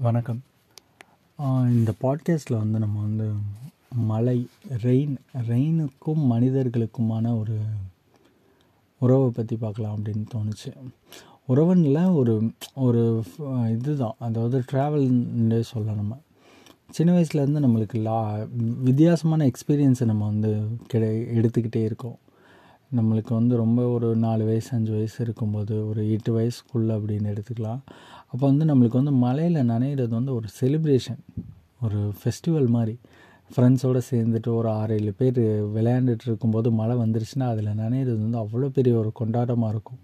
வணக்கம். இந்த பாட்காஸ்ட்டில் வந்து நம்ம வந்து மழை ரெயின் ரெயினுக்கும் மனிதர்களுக்குமான ஒரு உறவை பற்றி பார்க்கலாம் அப்படின்னு தோணுச்சு. உறவனில் ஒரு ஒரு இதுதான். அதாவது ட்ராவல்னே சொல்லலாம் நம்ம. சின்ன வயசுலேருந்து நம்மளுக்கு லா வித்தியாசமான எக்ஸ்பீரியன்ஸை நம்ம வந்து கிடை எடுத்துக்கிட்டே இருக்கோம். நம்மளுக்கு வந்து ரொம்ப ஒரு நாலு வயசு அஞ்சு வயசு இருக்கும்போது ஒரு எட்டு வயசுக்குள்ளே அப்படின்னு எடுத்துக்கலாம். அப்போ வந்து நம்மளுக்கு வந்து மலையில் நனையிறது வந்து ஒரு செலிப்ரேஷன் ஒரு ஃபெஸ்டிவல் மாதிரி. ஃப்ரெண்ட்ஸோடு சேர்ந்துட்டு ஒரு ஆறு ஏழு பேர் விளையாண்டுட்டு இருக்கும்போது மழை வந்துருச்சுன்னா அதில் நனையிறது வந்து அவ்வளோ பெரிய ஒரு கொண்டாட்டமாக இருக்கும்.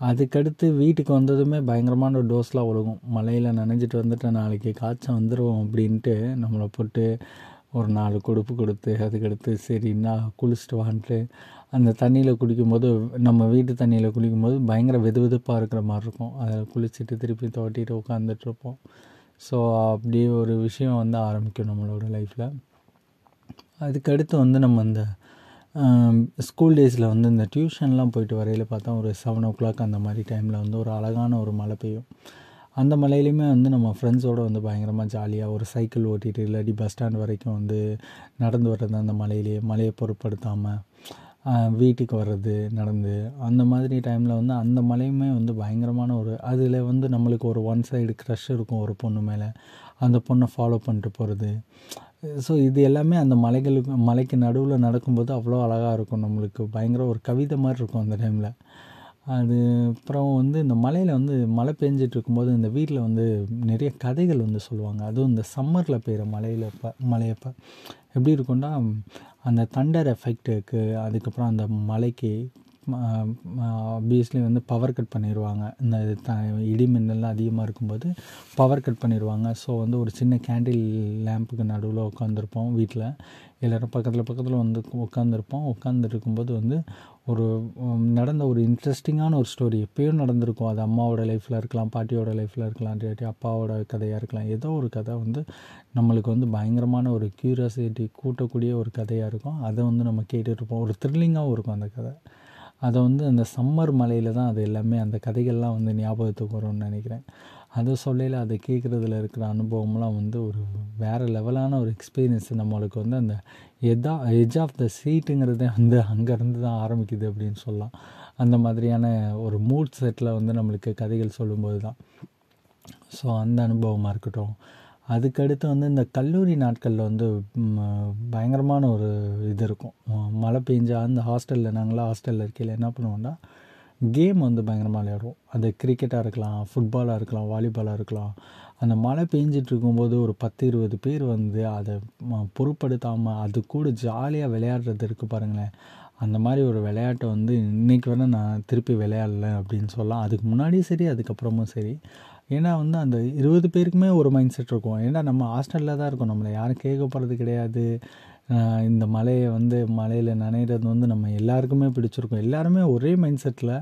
அதுக்கடுத்து வீட்டுக்கு வந்ததுமே பயங்கரமான ஒரு டோஸ்லாம் ஒழுகும். மலையில் நனைஞ்சிட்டு வந்துட்டு நாளைக்கு காய்ச்சல் வந்துடும் அப்படின்ட்டு நம்மளை போட்டு ஒரு நாலு கொடுப்பு கொடுத்து அதுக்கடுத்து சரி நான் குளிச்சுட்டு வான்ட்டு அந்த தண்ணியில் குளிக்கும்போது நம்ம வீட்டு தண்ணியில் குளிக்கும்போது பயங்கர வெது வெதுப்பாக இருக்கிற மாதிரி இருக்கும். அதில் குளிச்சுட்டு திருப்பி தோட்டிட்டு உட்காந்துட்ருப்போம் ஸோ அப்படியே ஒரு விஷயம் வந்து ஆரம்பிக்கும் நம்மளோட லைஃப்பில் அதுக்கடுத்து வந்து நம்ம அந்த ஸ்கூல் டேஸில் வந்து இந்த டியூஷன்லாம் போயிட்டு வரையில் பார்த்தா ஒரு செவன் ஓ கிளாக் அந்த மாதிரி டைமில் வந்து ஒரு அழகான ஒரு மழை பெய்யும். அந்த மலையிலையுமே வந்து நம்ம ஃப்ரெண்ட்ஸோடு வந்து பயங்கரமாக ஜாலியாக ஒரு சைக்கிள் ஓட்டிகிட்டு இல்லாட்டி பஸ் ஸ்டாண்ட் வரைக்கும் வந்து நடந்து வர்றது அந்த மலையிலேயே மலையை பொருட்படுத்தாமல் வீட்டுக்கு வர்றது நடந்து அந்த மாதிரி டைமில் வந்து அந்த மலையுமே வந்து பயங்கரமான ஒரு அதில் வந்து நம்மளுக்கு ஒரு ஒன் சைடு க்ரஷ் இருக்கும் ஒரு பொண்ணு மேலே. அந்த பொண்ணை ஃபாலோ பண்ணிட்டு போகிறது ஸோ இது எல்லாமே அந்த மலைகளுக்கு மலைக்கு நடுவில் நடக்கும்போது அவ்வளோ அழகாக இருக்கும் நம்மளுக்கு. பயங்கர ஒரு கவிதை மாதிரி இருக்கும் அந்த டைமில் அது அப்புறம் வந்து இந்த மலையில் வந்து மழை பெஞ்சிட்டு இருக்கும்போது இந்த வீட்டில் வந்து நிறைய கதைகள் வந்து சொல்லுவாங்க. அதுவும் இந்த சம்மரில் பெய்கிற மலையில் இப்போ மலையப்போ. எப்படி இருக்கும்னா அந்த தண்டர் எஃபெக்ட்டுக்கு அதுக்கப்புறம் அந்த மலைக்கு ஆப்வியஸ்லி வந்து பவர் கட் பண்ணிடுவாங்க இந்த த இடி மின்னல்லாம் அதிகமாக இருக்கும்போது பவர் கட் பண்ணிடுவாங்க ஸோ வந்து ஒரு சின்ன கேண்டில் லேம்புக்கு நடுவில் உட்காந்துருப்போம் வீட்டில் எல்லோரும் பக்கத்தில் பக்கத்தில் வந்து உட்காந்துருப்போம் உட்காந்துருக்கும்போது வந்து ஒரு நடந்த ஒரு இன்ட்ரெஸ்டிங்கான ஒரு ஸ்டோரி எப்பயும் நடந்திருக்கும். அது அம்மாவோட லைஃப்பில் இருக்கலாம் பாட்டியோட லைஃப்பில் இருக்கலாம் இல்லாட்டி அப்பாவோட கதையாக இருக்கலாம். ஏதோ ஒரு கதை வந்து நம்மளுக்கு வந்து பயங்கரமான ஒரு க்யூரியாசிட்டி கூட்டக்கூடிய ஒரு கதையாக இருக்கும். அதை வந்து நம்ம கேட்டுட்ருப்போம் ஒரு த்ரில்லிங்காகவும் இருக்கும் அந்த கதை. அதை வந்து அந்த சம்மர் மலையில் தான் அது எல்லாமே அந்த கதைகள்லாம் வந்து ஞாபகத்துக்கு வரும்னு நினைக்கிறேன். அதை சொல்லையில் அதை கேட்குறதுல இருக்கிற அனுபவம்லாம் வந்து ஒரு வேறு லெவலான ஒரு எக்ஸ்பீரியன்ஸ் நம்மளுக்கு வந்து அந்த எதா எஜ் ஆஃப் த சீட்டுங்கிறதே வந்து அங்கேருந்து தான் ஆரம்பிக்குது அப்படின்னு சொல்லலாம். அந்த மாதிரியான ஒரு மூட் செட்டில் வந்து நம்மளுக்கு கதைகள் சொல்லும்போது தான் ஸோ அந்த அனுபவமாக இருக்கட்டும். அதுக்கடுத்து வந்து இந்த கல்லூரி நாட்களில் வந்து பயங்கரமான ஒரு இது இருக்கும். மழை பெஞ்சா அந்த ஹாஸ்டலில் நாங்களாம் ஹாஸ்டலில் இருக்கையில் என்ன பண்ணுவோன்னா கேம் வந்து பயங்கரமாக விளையாடுவோம். அது கிரிக்கெட்டாக இருக்கலாம் ஃபுட்பாலாக இருக்கலாம் வாலிபாலாக இருக்கலாம். அந்த மழை பெஞ்சிட்டு இருக்கும்போது ஒரு பத்து இருபது பேர் வந்து அதை பொருட்படுத்தாமல் அது கூட ஜாலியாக விளையாடுறது இருக்குது பாருங்களேன் அந்த மாதிரி ஒரு விளையாட்டை வந்து இன்றைக்கி வேணால் நான் திருப்பி விளையாடல அப்படின்னு சொல்லலாம். அதுக்கு முன்னாடியும் சரி அதுக்கப்புறமும் சரி. ஏன்னா வந்து அந்த இருபது பேருக்குமே ஒரு மைண்ட் செட் இருக்கும். ஏன்னா நம்ம ஹாஸ்டலில் தான் இருக்கோம். நம்மளை யாரும் கேட்க போகிறது கிடையாது. இந்த மலையை வந்து மலையில் நனைகிறது வந்து நம்ம எல்லாருக்குமே பிடிச்சிருக்கும். எல்லாருமே ஒரே மைண்ட் செட்டில்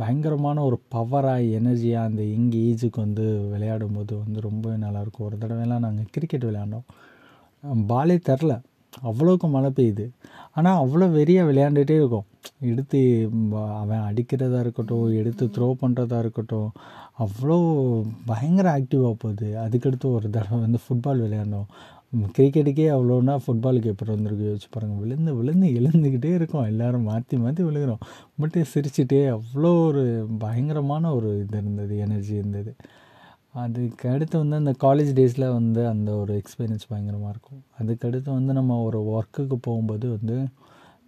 பயங்கரமான ஒரு பவராக எனர்ஜியாக அந்த யங் ஏஜுக்கு வந்து விளையாடும் போது வந்து ரொம்பவே நல்லாயிருக்கும் ஒரு தடவைலாம் நாங்கள் கிரிக்கெட் விளையாண்டோம். பாலே தரல அவ்வளோக்கு மழை பெய்யுது. ஆனால் அவ்வளோ வெறியாக விளையாண்டுகிட்டே இருக்கும். எடுத்து அவன் அடிக்கிறதா இருக்கட்டும் எடுத்து த்ரோ பண்ணுறதா இருக்கட்டும் அவ்வளோ பயங்கர ஆக்டிவாக போகுது. அதுக்கடுத்து ஒரு தடவை வந்து ஃபுட்பால் விளையாண்டோம். கிரிக்கெட்டுக்கே அவ்வளோனா ஃபுட்பாலுக்கு எப்படி வந்திருக்கு யோசிச்சு பாருங்கள் விழுந்து விழுந்து எழுந்துக்கிட்டே இருக்கோம். எல்லோரும் மாற்றி மாற்றி விழுகிறோம். பட் சிரிச்சிட்டே அவ்வளோ ஒரு பயங்கரமான ஒரு இது இருந்தது எனர்ஜி இருந்தது. அதுக்கு அடுத்து வந்து அந்த காலேஜ் டேஸில் வந்து அந்த ஒரு எக்ஸ்பீரியன்ஸ் பயங்கரமாக இருக்கும். அதுக்கடுத்து வந்து நம்ம ஒரு ஒர்க்குக்கு போகும்போது வந்து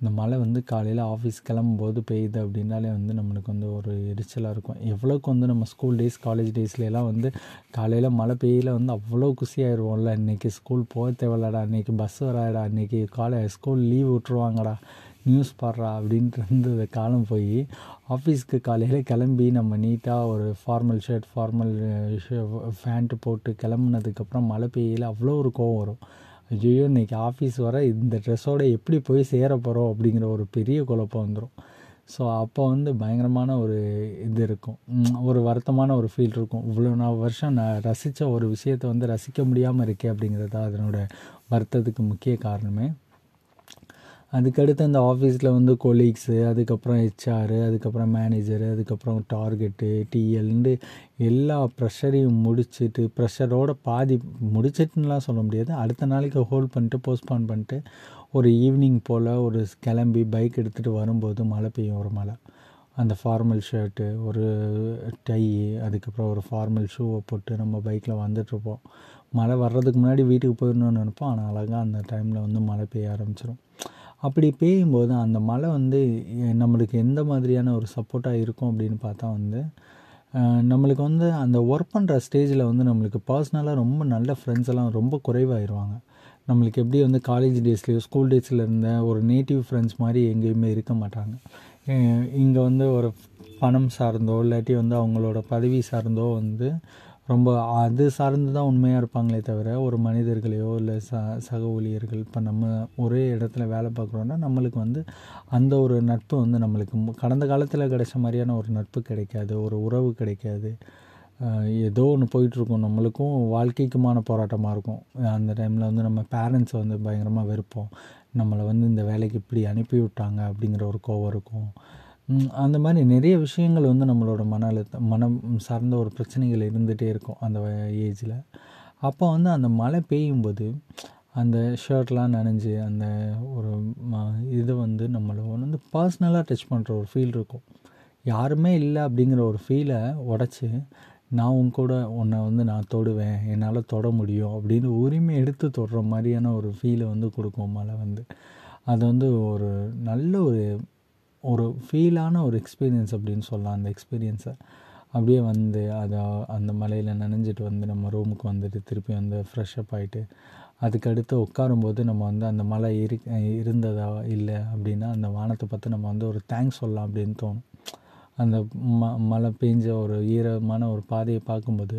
இந்த மழை வந்து காலையில் ஆஃபீஸ் கிளம்பும்போது பெய்யுது அப்படின்னாலே வந்து நம்மளுக்கு வந்து ஒரு எரிச்சலாக இருக்கும். எவ்வளோக்கு வந்து நம்ம ஸ்கூல் டேஸ் காலேஜ் டேஸ்லாம் வந்து காலையில் மழை பெய்யல வந்து அவ்வளோ குஷியாயிருவோம்ல. இன்றைக்கி ஸ்கூல் போக தேவையில்லடா இன்றைக்கி பஸ் வராடா இன்றைக்கி காலேஜ் ஸ்கூல் லீவ் விட்ருவாங்கடா நியூஸ் பாடுறா அப்படின்ட்டு இருந்தது காலம் போய். ஆஃபீஸ்க்கு காலையில் கிளம்பி நம்ம நீட்டாக ஒரு ஃபார்மல் ஷர்ட் ஃபார்மல் ஃபேண்ட்டு போட்டு கிளம்புனதுக்கப்புறம் மழை பெய்யல. அவ்வளோ ஒரு கோவம் வரும். ஐயோ இன்றைக்கி ஆஃபீஸ் வர இந்த ட்ரெஸ்ஸோடு எப்படி போய் சேர போகிறோம் அப்படிங்கிற ஒரு பெரிய குழப்பம் வந்துடும் ஸோ அப்போ வந்து பயங்கரமான ஒரு இது இருக்கும். ஒரு வருத்தமான ஒரு ஃபீல் இருக்கும். இவ்வளோ நான் வருஷம் நான் ரசித்த ஒரு விஷயத்தை வந்து ரசிக்க முடியாமல் இருக்கே அப்படிங்கிறது தான் அதனோட வருத்தத்துக்கு முக்கிய காரணமே. அதுக்கடுத்து அந்த ஆஃபீஸில் வந்து கொலீக்ஸு அதுக்கப்புறம் ஹெச்ஆரு அதுக்கப்புறம் மேனேஜரு அதுக்கப்புறம் டார்கெட்டு டிஎல்ண்டு எல்லா ப்ரெஷரையும் முடிச்சுட்டு ப்ரெஷரோட பாதி முடிச்சிட்டுலாம் சொல்ல முடியாது. அடுத்த நாளைக்கு ஹோல்ட் பண்ணிட்டு போஸ்ட்பான் பண்ணிட்டு ஒரு ஈவினிங் போல் ஒரு கிளம்பி பைக் எடுத்துகிட்டு வரும்போது மழை பெய்யும் ஒரு மழை. அந்த ஃபார்மல் ஷர்ட்டு ஒரு டை அதுக்கப்புறம் ஒரு ஃபார்மல் ஷூவை போட்டு நம்ம பைக்கில் வந்துட்ருப்போம் மழை வர்றதுக்கு முன்னாடி வீட்டுக்கு போயிடணும்னு நினைப்போம். ஆனால் அழகாக அந்த டைமில் வந்து மழை பெய்ய ஆரம்பிச்சிடும் அப்படி பெய்யும்போது அந்த மழை வந்து நம்மளுக்கு எந்த மாதிரியான ஒரு சப்போர்ட்டாக இருக்கும் அப்படின்னு பார்த்தா வந்து நம்மளுக்கு வந்து அந்த ஒர்க் பண்ணுற ஸ்டேஜில் வந்து நம்மளுக்கு பர்சனலாக ரொம்ப நல்ல ஃப்ரெண்ட்ஸ் எல்லாம் ரொம்ப குறைவாயிருவாங்க. நம்மளுக்கு எப்படி வந்து காலேஜ் டேஸ்லேயோ ஸ்கூல் டேஸில் இருந்த ஒரு நேட்டிவ் ஃப்ரெண்ட்ஸ் மாதிரி எங்கேயுமே இருக்க மாட்டாங்க. இங்கே வந்து ஒரு பணம் சார்ந்தோ இல்லாட்டி வந்து அவங்களோட பதவி சார்ந்தோ வந்து ரொம்ப அது சார்ந்து தான் உண்மையாக இருப்பாங்களே தவிர ஒரு மனிதர்களையோ இல்லை ச சக ஊழியர்கள் இப்போ நம்ம ஒரே இடத்துல வேலை பார்க்குறோன்னா நம்மளுக்கு வந்து அந்த ஒரு நட்பு வந்து நம்மளுக்கு கடந்த காலத்தில் கிடைச்ச மாதிரியான ஒரு நட்பு கிடைக்காது ஒரு உறவு கிடைக்காது. ஏதோ ஒன்று போயிட்டுருக்கும். நம்மளுக்கும் வாழ்க்கைக்குமான போராட்டமாக இருக்கும். அந்த டைமில் வந்து நம்ம பேரண்ட்ஸ் வந்து பயங்கரமாக வெறுப்போம். நம்மளை வந்து இந்த வேலைக்கு இப்படி அனுப்பி விட்டாங்க அப்படிங்கிற ஒரு கோவம் இருக்கும். அந்த மாதிரி நிறைய விஷயங்கள் வந்து நம்மளோட மன அழுத்தம் மனம் சார்ந்த ஒரு பிரச்சனைகள் இருந்துகிட்டே இருக்கும் அந்த ஏஜில். அப்போ வந்து அந்த மழை பெய்யும்போது அந்த ஷர்ட்லாம் நனைஞ்சு அந்த ஒரு இது வந்து நம்மளை வந்து பர்சனலாக டச் பண்ணுற ஒரு ஃபீல் இருக்கும். யாருமே இல்லை அப்படிங்கிற ஒரு ஃபீலை உடச்சி நான் உன் கூட உன்னை வந்து நான் தொடுவேன் என்னால் தொட முடியும் அப்படின்னு உரிமை எடுத்து தொடுற மாதிரியான ஒரு ஃபீலை வந்து கொடுக்கும் மழை வந்து. அது வந்து ஒரு நல்ல ஒரு ஒரு ஃபீலான ஒரு எக்ஸ்பீரியன்ஸ் அப்படின்னு சொல்லலாம். அந்த எக்ஸ்பீரியன்ஸை அப்படியே வந்து அதை அந்த மலையில் நனைஞ்சிட்டு வந்து நம்ம ரூமுக்கு வந்துட்டு திருப்பி வந்து ஃப்ரெஷ்அப் ஆகிட்டு அதுக்கடுத்து உட்காரும்போது நம்ம வந்து அந்த மலை இரு இருந்ததா இல்லை அப்படின்னா அந்த வானத்தை பார்த்து நம்ம வந்து ஒரு தேங்க்ஸ் சொல்லலாம் அப்படின்னு தோணும். அந்த ம மழை பெஞ்ச ஒரு ஈரமான ஒரு பாதையை பார்க்கும்போது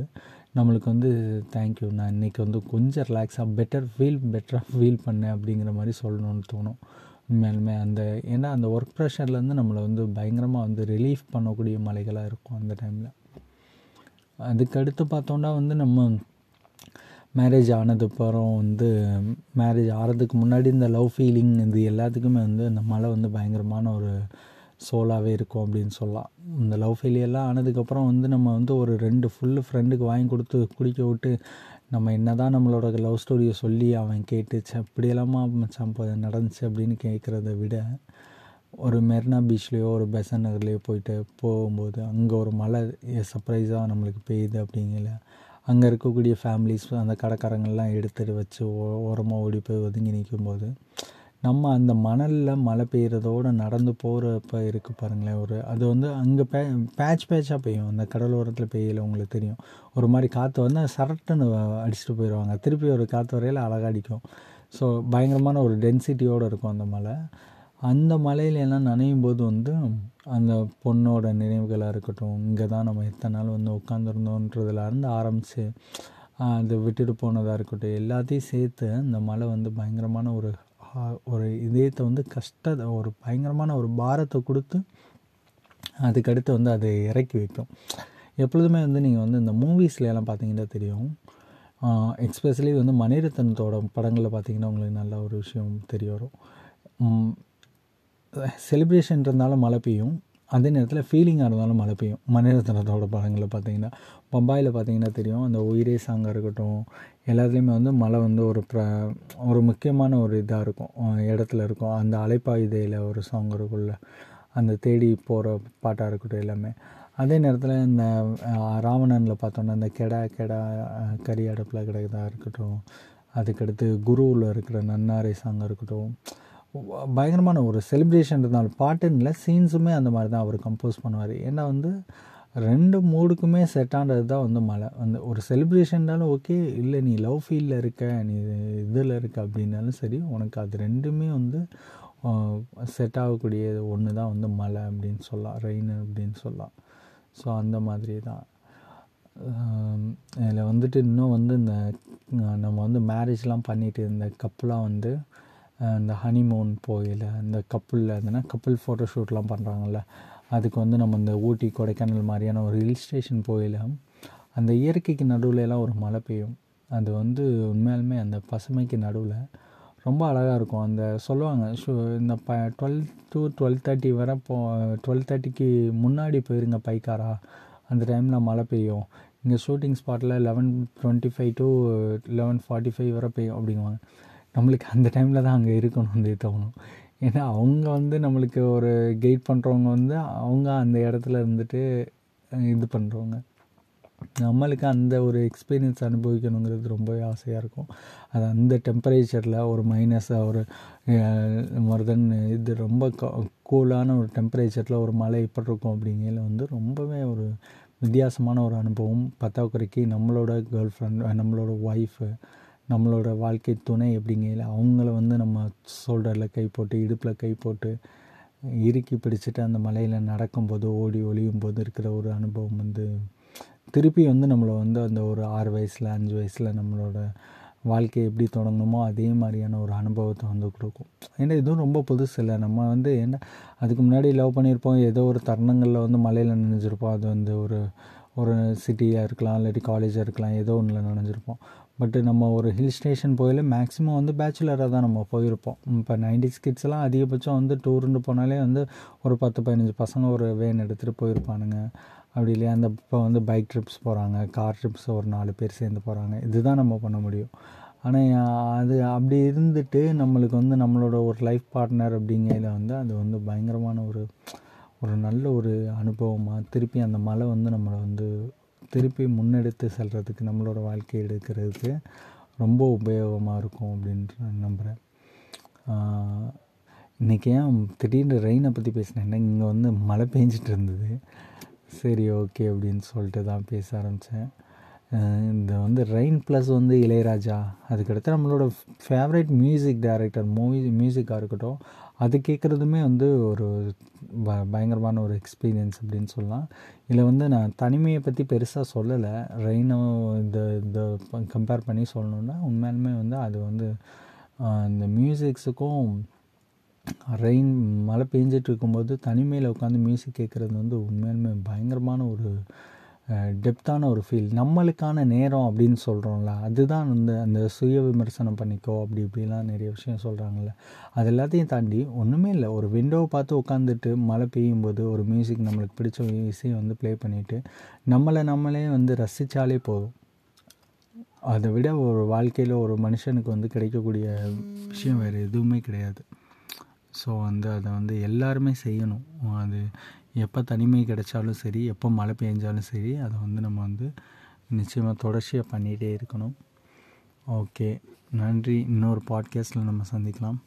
நம்மளுக்கு வந்து தேங்க்யூ நான் இன்றைக்கி வந்து கொஞ்சம் ரிலாக்ஸாக பெட்டர் ஃபீல் பெட்டராக ஃபீல் பண்ணேன் அப்படிங்கிற மாதிரி சொல்லணும்னு தோணும். உண்மையாலுமே அந்த ஏன்னா அந்த ஒர்க் ப்ரெஷர்லேருந்து நம்மளை வந்து பயங்கரமாக வந்து ரிலீஃப் பண்ணக்கூடிய மலைகளாக இருக்கும் அந்த டைமில் அதுக்கடுத்து பார்த்தோன்னா வந்து நம்ம மேரேஜ் ஆனதுக்கப்புறம் வந்து மேரேஜ் ஆகிறதுக்கு முன்னாடி இந்த லவ் ஃபீலிங் இது எல்லாத்துக்குமே வந்து இந்த மலை வந்து பயங்கரமான ஒரு சோலாகவே இருக்கும் அப்படின்னு சொல்லலாம். இந்த லவ் ஃபெயிலியர்லாம் ஆனதுக்கப்புறம் வந்து நம்ம வந்து ஒரு ரெண்டு ஃபுல்லு ஃப்ரெண்டுக்கு வாங்கி கொடுத்து குடிக்க விட்டு நம்ம என்ன தான் நம்மளோட லவ் ஸ்டோரியை சொல்லி அவன் கேட்டுச்சு அப்படியெல்லாமா மச்சான் இப்போ நடந்துச்சு அப்படின்னு கேட்குறத விட ஒரு மெரினா பீச்லேயோ ஒரு பெசன் நகர்லேயோ போயிட்டு போகும்போது அங்கே ஒரு மழை சர்ப்ரைஸாக நம்மளுக்கு பெய்யுது அப்படிங்கல. அங்கே இருக்கக்கூடிய ஃபேமிலிஸ் அந்த கடைக்காரங்கள்லாம் எடுத்துகிட்டு வச்சு ஓ ஓரமாக ஓடி போய் ஒதுங்கி நிற்கும்போது நம்ம அந்த மணலில் மழை பெய்கிறதோடு நடந்து போகிறப்ப இருக்குது பாருங்களேன் ஒரு அது வந்து அங்கே பே பேட்ச் பேட்சாக பெய்யும். அந்த கடலோரத்தில் பெய்யல உங்களுக்கு தெரியும். ஒரு மாதிரி காற்று வந்து சரட்டுன்னு அடிச்சுட்டு போயிடுவாங்க திருப்பி ஒரு காற்று வரையில் அழகாக அடிக்கும். ஸோ பயங்கரமான ஒரு டென்சிட்டியோடு இருக்கும் அந்த மலை. அந்த மலையில் எல்லாம் நனையும் போது வந்து அந்த பொண்ணோட நினைவுகளாக இருக்கட்டும் இங்கே தான் நம்ம எத்தனை நாள் வந்து உட்காந்துருந்தோன்றதுலேருந்து ஆரம்பித்து அது விட்டுட்டு போனதாக இருக்கட்டும் எல்லாத்தையும் சேர்த்து அந்த மலை வந்து பயங்கரமான ஒரு ஒரு இதயத்தை வந்து கஷ்டத்தை ஒரு பயங்கரமான ஒரு பாரத்தை கொடுத்து அதுக்கடுத்து வந்து அதை இறக்கி வைக்கும். எப்பொழுதுமே வந்து நீங்கள் வந்து இந்த மூவிஸ்ல எல்லாம் பார்த்தீங்கன்னா தெரியும். எக்ஸ்பெஷலி வந்து மணிரத்னத்தோட படங்களில் பார்த்தீங்கன்னா உங்களுக்கு நல்ல ஒரு விஷயம் தெரிய வரும். செலிப்ரேஷன் இருந்தாலும் மழை பெய்யும். அதே நேரத்தில் ஃபீலிங்காக இருந்தாலும் மழை பெய்யும். மணிரத்னத்தோட படங்களில் பார்த்தீங்கன்னா பம்பாயில் பார்த்தீங்கன்னா தெரியும் அந்த உயிரே சாங்காக இருக்கட்டும் எல்லாத்துலேயுமே வந்து மழை வந்து ஒரு ப்ர ஒரு முக்கியமான ஒரு இதாக இருக்கும். இடத்துல இருக்கும். அந்த அலைப்பாயுதையில் ஒரு சாங் இருக்குள்ள அந்த தேடி போகிற பாட்டாக இருக்கட்டும் எல்லாமே. அதே நேரத்தில் இந்த ராவணனில் பார்த்தோன்னா இந்த கெடா கெடா கறி அடுப்பில் கிடக்கிறதா இருக்கட்டும் அதுக்கடுத்து குருவில் இருக்கிற நன்னாரை சாங்காக இருக்கட்டும் பயங்கரமான ஒரு செலிப்ரேஷன் இருந்தாலும் பாட்டுன்னு இல்லை சீன்ஸுமே அந்த மாதிரி தான் அவர் கம்போஸ் பண்ணுவார். ஏன்னா வந்து ரெண்டு மூடுக்குமே செட் ஆனது தான் வந்து மழை. அந்த ஒரு செலிப்ரேஷன்னாலும் ஓகே இல்லை நீ லவ் ஃபீலில் இருக்க நீ இதில் இருக்க அப்படின்னாலும் சரி உனக்கு அது ரெண்டுமே வந்து செட் ஆகக்கூடிய ஒன்று தான் வந்து மழை அப்படின்னு சொல்லலாம். ரெயின் அப்படின்னு சொல்லலாம். ஸோ அந்த மாதிரி தான் இதில் வந்துட்டு இன்னும் வந்து இந்த நம்ம வந்து மேரேஜ்லாம் பண்ணிட்டு இருந்த கப்புலாம் வந்து இந்த ஹனிமூன் போகையில் இந்த கப்புளில் இருந்தனா கப்புள் ஃபோட்டோ ஷூட்லாம் பண்ணுறாங்கல்ல அதுக்கு வந்து நம்ம இந்த ஊட்டி கொடைக்கானல் மாதிரியான ஒரு ஹில் ஸ்டேஷன் போகையில் அந்த இயற்கைக்கு நடுவில் எல்லாம் ஒரு மழை பெய்யும். அது வந்து உண்மையாலுமே அந்த பசுமைக்கு நடுவில் ரொம்ப அழகாக இருக்கும். அந்த சொல்லுவாங்க ஷோ இந்த ப டுவெல் டு டுவெல் தேர்ட்டி வரை போ டுவெல் தேர்ட்டிக்கு முன்னாடி போயிருங்க பைக்காரா? அந்த டைமில் மழை பெய்யும். இங்கே ஷூட்டிங் ஸ்பாட்டில் eleven twenty five to eleven forty five வரை பெய்யும் அப்படிங்குவாங்க. நம்மளுக்கு அந்த டைமில் தான் அங்கே இருக்கணும் வந்து தோணும். ஏன்னா அவங்க வந்து நம்மளுக்கு ஒரு கைட் பண்ணுறவங்க வந்து அவங்க அந்த இடத்துல இருந்துட்டு இது பண்ணுறவங்க நம்மளுக்கு அந்த ஒரு எக்ஸ்பீரியன்ஸ் அனுபவிக்கணுங்கிறது ரொம்பவே ஆசையாக இருக்கும். அது அந்த டெம்பரேச்சரில் ஒரு மைனஸாக ஒரு மோர் தென் இது ரொம்ப கூலான ஒரு டெம்பரேச்சரில் ஒரு மழை எப்படி இருக்கும் அப்படிங்கையில் வந்து ரொம்பவே ஒரு வித்தியாசமான ஒரு அனுபவம். பத்தாக்குறைக்கு நம்மளோட கேர்ள் ஃப்ரெண்ட் நம்மளோட ஒய்ஃபு நம்மளோட வாழ்க்கை துணை எப்படிங்கையில் அவங்கள வந்து நம்ம ஷோல்டரில் கை போட்டு இடுப்பில் கை போட்டு இறுக்கி பிடிச்சிட்டு அந்த மலையில் நடக்கும்போது ஓடி ஒளியும் போது இருக்கிற ஒரு அனுபவம் வந்து திருப்பி வந்து நம்மளை வந்து அந்த ஒரு ஆறு வயசில் அஞ்சு வயசில் நம்மளோட வாழ்க்கையை எப்படி தொடங்கணுமோ அதே மாதிரியான ஒரு அனுபவத்தை வந்து கொடுக்கும். ஏன்னா இதுவும் ரொம்ப புதுசு இல்லை. நம்ம வந்து என்ன அதுக்கு முன்னாடி லவ் பண்ணியிருப்போம். ஏதோ ஒரு தருணங்களில் வந்து மலையில் நினைஞ்சிருப்போம். அது வந்து ஒரு ஒரு சிட்டியாக இருக்கலாம் இல்லாட்டி காலேஜாக இருக்கலாம் ஏதோ ஒன்றில் நினைஞ்சிருப்போம். பட்டு நம்ம ஒரு ஹில் ஸ்டேஷன் போயில மேக்ஸிமம் வந்து பேச்சுலராக தான் நம்ம போயிருப்போம். இப்போ நைன்டிஸ் கிட்ஸ்லாம் அதிகபட்சம் வந்து டூருன்னு போனாலே வந்து ஒரு பத்து பதினஞ்சு பசங்க ஒரு வேன் எடுத்துகிட்டு போயிருப்பானுங்க. அப்படி இல்லையா? அந்த இப்போ வந்து பைக் ட்ரிப்ஸ் போகிறாங்க கார் ட்ரிப்ஸ் ஒரு நாலு பேர் சேர்ந்து போகிறாங்க இதுதான் நம்ம பண்ண முடியும். ஆனால் அது அப்படி இருந்துட்டு நம்மளுக்கு வந்து நம்மளோட ஒரு லைஃப் பார்ட்னர் அப்படிங்கையில் வந்து அது வந்து பயங்கரமான ஒரு ஒரு நல்ல ஒரு அனுபவமாக திருப்பி அந்த மலை வந்து நம்மளை வந்து திருப்பி முன்னெடுத்து செல்கிறதுக்கு நம்மளோட வாழ்க்கையை எடுக்கிறதுக்கு ரொம்ப உபயோகமாக இருக்கும் அப்படின்ட்டு நான் நம்புகிறேன் இன்றைக்கி ஏன் திடீர்னு ரெயினை பற்றி பேசினேன்னா இங்கே வந்து மழை பெஞ்சிட்டு இருந்தது. சரி ஓகே அப்படின்னு சொல்லிட்டு தான் பேச ஆரம்பித்தேன் இந்த வந்து ரெயின் ப்ளஸ் வந்து இளையராஜா அதுக்கடுத்து நம்மளோட ஃபேவரட் மியூசிக் டைரக்டர் மூவி மியூசிக்காக இருக்கட்டும் அது கேட்குறதுமே வந்து ஒரு ப பயங்கரமான ஒரு எக்ஸ்பீரியன்ஸ் அப்படின்னு சொல்லலாம். இதில் வந்து நான் தனிமையை பற்றி பெருசாக சொல்லலை. ரெயினோ இந்த இந்த கம்பேர் பண்ணி சொல்லணுன்னா உண்மையாலுமே வந்து அது வந்து இந்த மியூசிக்ஸுக்கும் ரெயின் மழை பெஞ்சிட்டு இருக்கும்போது தனிமையில் உட்காந்து மியூசிக் கேட்குறது வந்து உண்மையாலுமே பயங்கரமான ஒரு டெப்த்தான ஒரு ஃபீல் நம்மளுக்கான நேரம் அப்படின்னு சொல்கிறோம்ல அதுதான் வந்து அந்த சுய விமர்சனம் பண்ணிக்கோ அப்படி இப்படிலாம் நிறைய விஷயம் சொல்கிறாங்கல்ல அது எல்லாத்தையும் தாண்டி ஒன்றுமே இல்லை. ஒரு விண்டோவை பார்த்து உட்காந்துட்டு மழை பெய்யும் போது ஒரு மியூசிக் நம்மளுக்கு பிடிச்ச இசையை வந்து ப்ளே பண்ணிவிட்டு நம்மளை நம்மளே வந்து ரசித்தாலே போதும். அதை விட ஒரு வாழ்க்கையில் ஒரு மனுஷனுக்கு வந்து கிடைக்கக்கூடிய விஷயம் வேறு எதுவுமே கிடையாது. ஸோ வந்து அதை வந்து எல்லாருமே செய்யணும். அது எப்போ தனிமை கிடைச்சாலும் சரி எப்போ மழை பெஞ்சாலும் சரி அதை வந்து நம்ம வந்து நிச்சயமாக தொடர்ச்சியாக பண்ணிகிட்டே இருக்கணும். ஓகே. நன்றி. இன்னொரு பாட்காஸ்ட்டில் நம்ம சந்திக்கலாம்.